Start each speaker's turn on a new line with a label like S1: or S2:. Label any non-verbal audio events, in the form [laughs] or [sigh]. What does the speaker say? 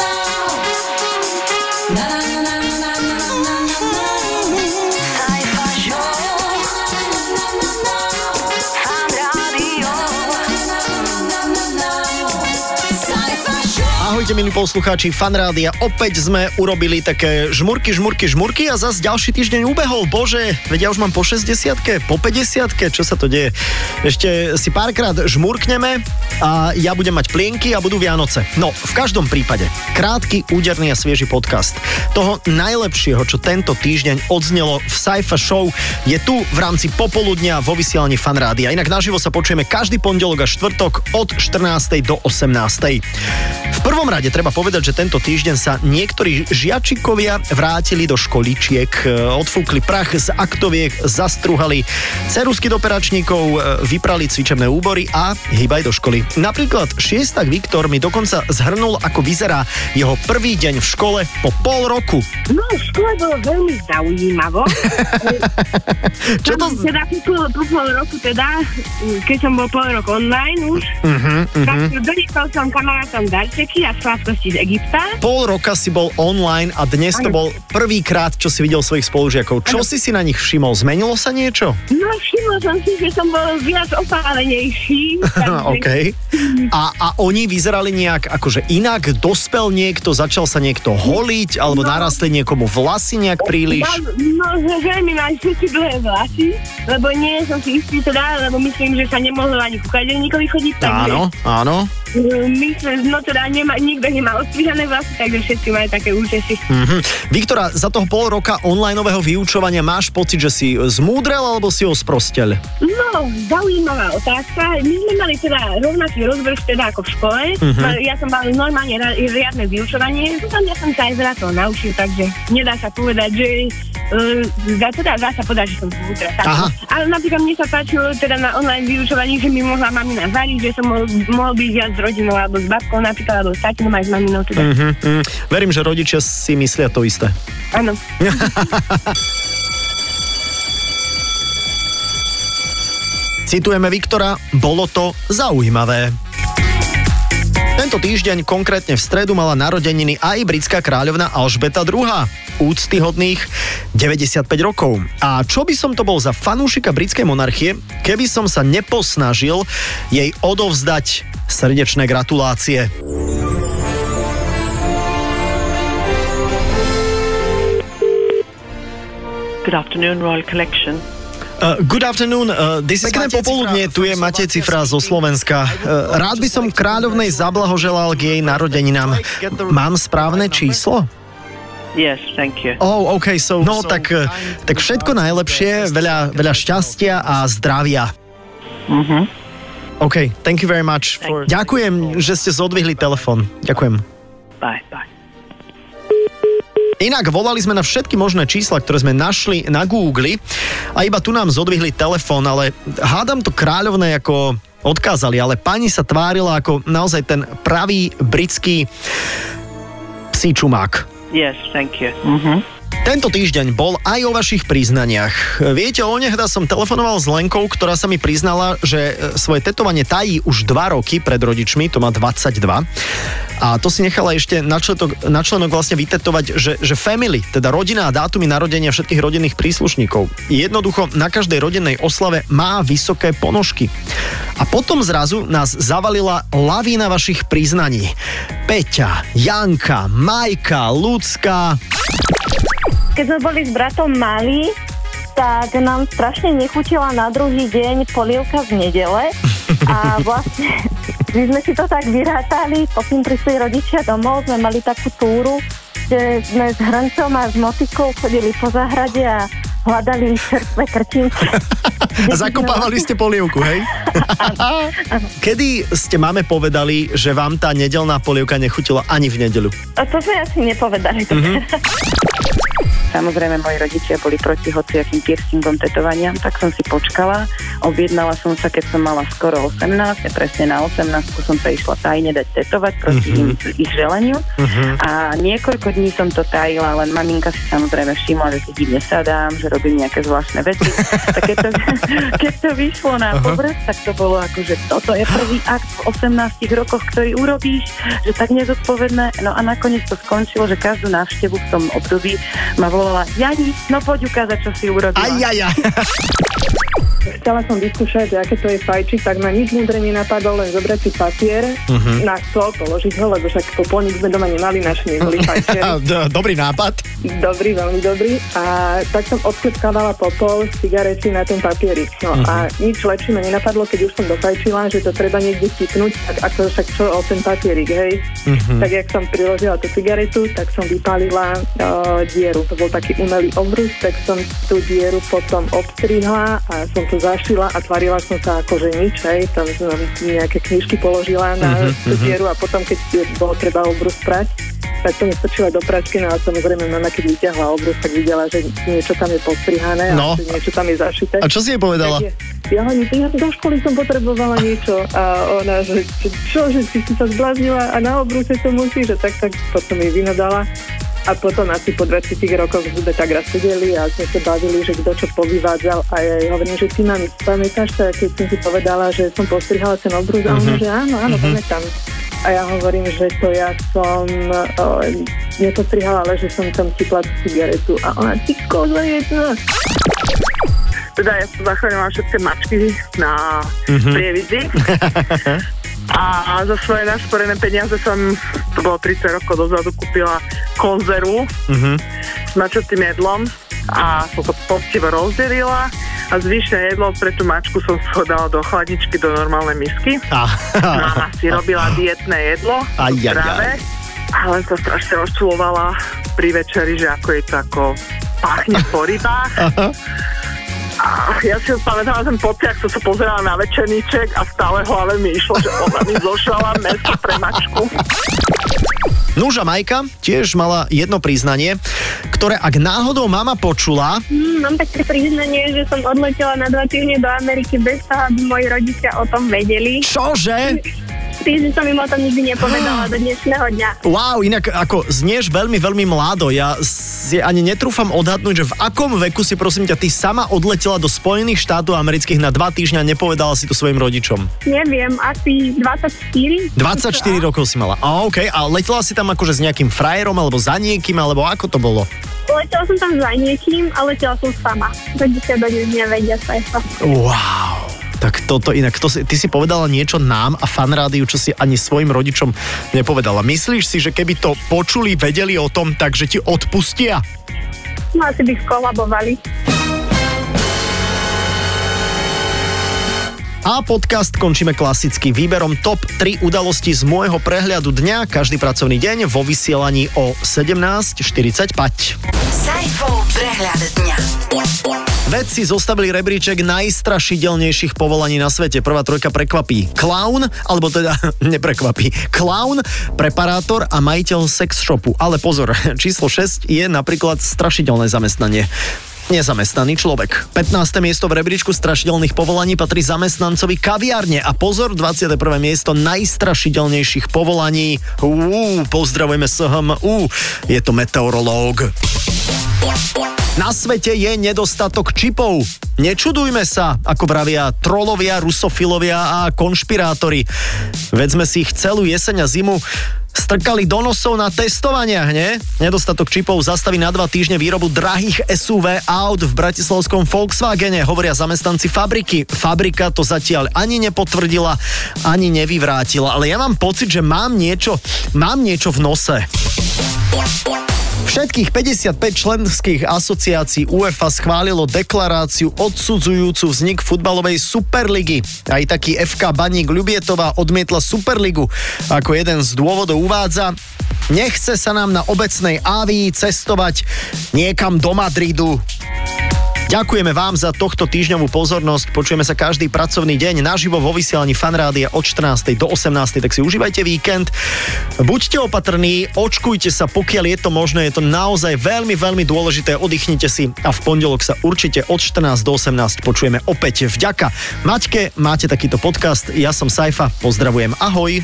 S1: love. Ahojte milí poslucháči Fanrádia, opäť sme urobili také žmurky, žmurky, žmurky a zase ďalší týždeň ubehol. Bože, veď ja už mám po 60 po 50 čo sa to deje? Ešte si párkrát žmurkneme a ja budem mať plienky a budú Vianoce. No, v každom prípade, krátky, úderný a svieži podcast. Toho najlepšieho, čo tento týždeň odznelo v Saifa Show, je tu v rámci popoludnia vo vysielaní Fanrádia. Inak naživo sa počujeme každý pondelok a štvrtok od 14. do 18. V prvom rade treba povedať, že tento týždeň sa niektorí žiačikovia vrátili do školičiek, e, odfúkli prach z aktoviek, zastruhali cerusky do peračníkov, e, vyprali cvičebné úbory a hýbaj do školy. Napríklad šiestak Viktor mi dokonca zhrnul, ako vyzerá jeho prvý deň v škole po pol roku.
S2: No, v škole bolo veľmi zaujímavo. [laughs]
S1: Čo to...
S2: Teda po pol, po pol roku teda, keď som bol pol rok online už,
S1: Uh-huh,
S2: tak doniesol som kamarátom darčeky a sladkosti z Egypta.
S1: Pol roka si bol online a dnes to
S2: Áno.
S1: bol prvýkrát, čo si videl svojich spolužiakov. Čo si si na nich všimol? Zmenilo sa niečo?
S2: No, všimol som si, že som bol viac opálenejší. [laughs] takže-
S1: OK. A, a oni vyzerali nejak akože inak? Dospel niekto, začal sa niekto holiť, alebo
S2: No.
S1: narastli niekomu vlasy nejak príliš?
S2: No, no, že veľmi mali všetky dlhé vlasy, lebo nie som si istý teda, lebo myslím, že sa nemohlo ani ku kadelníkovi chodiť,
S1: Áno, áno.
S2: mm, myslím, no teda nema, nikto nemá odstrihané vlasy, takže všetci majú také účesy.
S1: Mhm. Viktora, za toho pol roka onlineového vyučovania máš pocit, že si zmúdrel alebo si ho sprostel?
S2: No, zaujímavá otázka. My sme mali teda rovnaký rozvrh teda ako v škole.
S1: Mhm.
S2: Uh-huh. Ja som mal normálne riadne vyučovanie. Tam ja som sa aj veľa toho naučil, takže nedá sa povedať, že Uh, teda, dá sa povedať, že som zútra. Ale napríklad mne sa páčilo teda na online vyučovaní, že mi mohla mamina variť, že som mohol, mohol byť viac s rodinou alebo s babkou napríklad, alebo s tatinom aj s maminou. Teda.
S1: Mhm, mhm. Verím, že rodičia si myslia to isté.
S2: Áno. [laughs]
S1: Citujeme Viktora, bolo to zaujímavé. Tento týždeň, konkrétne v stredu, mala narodeniny aj britská kráľovna Alžbeta II. Úctyhodných 95 rokov. A čo by som to bol za fanúšika britskej monarchie, keby som sa neposnažil jej odovzdať srdečné gratulácie.
S3: Good afternoon, Royal Collection.
S1: Uh, good afternoon, uh, this Pekné popoludne, tu je Matej Cifra zo Slovenska. Uh, rád by som kráľovnej zablahoželal k jej narodeninám. Mám správne číslo?
S3: Yes, thank you.
S1: Oh, OK, so... No, tak, uh, tak všetko najlepšie, veľa, veľa šťastia a zdravia.
S3: Mhm.
S1: OK, thank you very much. For... Ďakujem, že ste zodvihli telefon. Ďakujem.
S3: Bye, bye.
S1: Inak volali sme na všetky možné čísla, ktoré sme našli na Google a iba tu nám zodvihli telefón, ale hádam to kráľovné ako odkázali, ale pani sa tvárila ako naozaj ten pravý britský psí čumák.
S3: Yes, thank you. Mhm.
S1: Tento týždeň bol aj o vašich priznaniach. Viete, onehda som telefonoval s Lenkou, ktorá sa mi priznala, že svoje tetovanie tají už 2 roky pred rodičmi, to má 22. A to si nechala ešte na, členok vlastne vytetovať, že, že family, teda rodina a dátumy narodenia všetkých rodinných príslušníkov. Jednoducho na každej rodinnej oslave má vysoké ponožky. A potom zrazu nás zavalila lavína vašich priznaní. Peťa, Janka, Majka, Lucka,
S4: Keď sme boli s bratom malí, tak nám strašne nechutila na druhý deň polievka z nedele a [laughs] vlastne my sme si to tak vyrátali, pokým prišli rodičia domov, sme mali takú túru, že sme s hrncom a s motikou chodili po záhrade a hľadali čerstvé krčinky. [laughs]
S1: Zakopávali ste polievku, hej? [laughs] Kedy ste máme povedali, že vám tá nedelná polievka nechutila ani v nedelu?
S4: A to sme asi nepovedali. [laughs]
S5: Samozrejme, moji rodičia boli proti hociakým piercingom, tetovaniam, tak som si počkala. Objednala som sa, keď som mala skoro 18, a presne na 18 som sa išla tajne dať tetovať proti
S1: Mhm.
S5: mm-hmm. ich želeniu. A niekoľko dní som to tajila, len maminka si samozrejme všimla, že si divne sadám, že robím nejaké zvláštne veci. [laughs] tak keď to, [laughs] keď to vyšlo na povrch, tak to bolo ako, že toto je prvý akt v 18 rokoch, ktorý urobíš, že tak nezodpovedné. No a nakoniec to skončilo, že každú návštevu v tom období ma volala Jani, no poď ukázať, čo si urobila.
S1: Aj, aj, aj. [laughs]
S6: Chcela som vyskúšať, že aké to je fajčiť, tak ma nič múdre nenapadlo, len zobrať si papier
S1: Mhm.
S6: na stôl, položiť ho, lebo však popolník sme doma nemali, naši neboli [laughs] fajčiari.
S1: Dobrý nápad.
S6: Dobrý, veľmi dobrý. A tak som odklepkávala popol cigarety na ten papieri. No a nič lepšie ma nenapadlo, keď už som dofajčila, že to treba niekde tipnúť, tak ako však čo o ten papierik, hej. Tak jak som priložila tú cigaretu, tak som vypálila uh, dieru. To bol taký umelý obrus, tak som tú dieru potom obstrihla a som to zašila a tvarila som sa ako, že nič, hej. Tam som nejaké knižky položila na tú dieru a potom, keď bolo treba obrus prať, tak som strčila do pračky, no a samozrejme mama, keď vyťahla obrus, tak videla, že niečo tam je postrihané
S1: No.
S6: a že niečo tam je zašité.
S1: A čo si jej povedala?
S6: Je- Ja hovorím, ja do školy som potrebovala niečo a ona, že čo, že si sa zbláznila a na obruse to musí, že tak, tak potom jej vynadala. A potom asi po 20 rokoch sme tak raz sedeli a sme sa bavili, že kto čo povyvádzal a ja jej hovorím, že ty mám, pamätáš sa, keď som si povedala, že som postrihala ten obrus a ona, že áno, áno, pamätám. A ja hovorím, že to ja som o, nepostrihala, ale že som tam chytla tú cigaretu a ona, ty koza jedna.
S7: Teda ja som zachránila všetky mačky na mm-hmm. prievidzi. [laughs] A za svoje nasporené peniaze som, to bolo 30 rokov dozadu, kúpila konzervu
S1: Mhm.
S7: s mačatým jedlom a som to poctivo rozdelila a zvyšné jedlo pre tú mačku som [laughs] dala do chladničky, do normálnej misky.
S1: A,
S7: Mama si robila dietné jedlo
S1: Aj,
S7: ale sa strašne rozčulovala pri večeri, že ako je to ako pachne po rybách. A ja si pamätám ten pocit, ak som sa pozerala na večerníček a stále hlave mi išlo, že ona mi zošala meso pre mačku.
S1: Núža Majka tiež mala jedno priznanie, ktoré ak náhodou mama počula,
S2: Mm, mám také priznanie, že som odletela na dva týždne do Ameriky bez toho, aby moji rodičia o tom vedeli.
S1: čože?
S2: Týždeň som im o tom nikdy nepovedala do dnešného dňa.
S1: Wow, inak ako znieš veľmi, veľmi mládo. Ja si ani netrúfam odhadnúť, že v akom veku si prosím ťa ty sama odletela do Spojených štátov amerických na dva týždňa a nepovedala si to svojim rodičom.
S2: Neviem, asi 24.
S1: 24 rokov si mala. A OK, a letela si tam akože s nejakým frajerom alebo za niekým, alebo ako to bolo?
S2: Letela som tam za niekým a letela som sama. Rodičia do nevedia preto.
S1: Wow. Tak toto inak, to si, ty si povedala niečo nám a fan rádiu, čo si ani svojim rodičom nepovedala. Myslíš si, že keby to počuli, vedeli o tom, takže ti odpustia?
S2: No asi by skolabovali.
S1: A podcast končíme klasicky výberom top 3 udalosti z môjho prehľadu dňa, každý pracovný deň vo vysielaní o 17.45.
S8: Saifov prehľad dňa.
S1: Vedci zostavili rebríček najstrašidelnejších povolaní na svete. Prvá trojka prekvapí. Clown, alebo teda [laughs] neprekvapí. Clown, preparátor a majiteľ sex shopu. Ale pozor, [laughs] číslo 6 je napríklad strašidelné zamestnanie. Nezamestnaný človek. 15. miesto v rebríčku strašidelných povolaní patrí zamestnancovi kaviárne. A pozor, 21. miesto najstrašidelnejších povolaní. Uú, pozdravujeme SHM. je to meteorológ. Na svete je nedostatok čipov. Nečudujme sa, ako vravia trolovia, rusofilovia a konšpirátori. Veď si ich celú jeseň a zimu strkali do nosov na testovaniach, nie? Nedostatok čipov zastaví na dva týždne výrobu drahých SUV aut v bratislavskom Volkswagene, hovoria zamestnanci fabriky. Fabrika to zatiaľ ani nepotvrdila, ani nevyvrátila, ale ja mám pocit, že mám niečo, mám niečo v nose. Všetkých 55 členských asociácií UEFA schválilo deklaráciu odsudzujúcu vznik futbalovej Superligy. Aj taký FK Baník Ľubietová odmietla Superligu. Ako jeden z dôvodov uvádza, nechce sa nám na obecnej ávii cestovať niekam do Madridu. Ďakujeme vám za tohto týždňovú pozornosť. Počujeme sa každý pracovný deň naživo vo vysielaní Fanrádia od 14. do 18. Tak si užívajte víkend. Buďte opatrní, očkujte sa, pokiaľ je to možné. Je to naozaj veľmi, veľmi dôležité. Oddychnite si a v pondelok sa určite od 14 do 18 počujeme opäť. Vďaka. Maťke, máte takýto podcast. Ja som Saifa. Pozdravujem. Ahoj.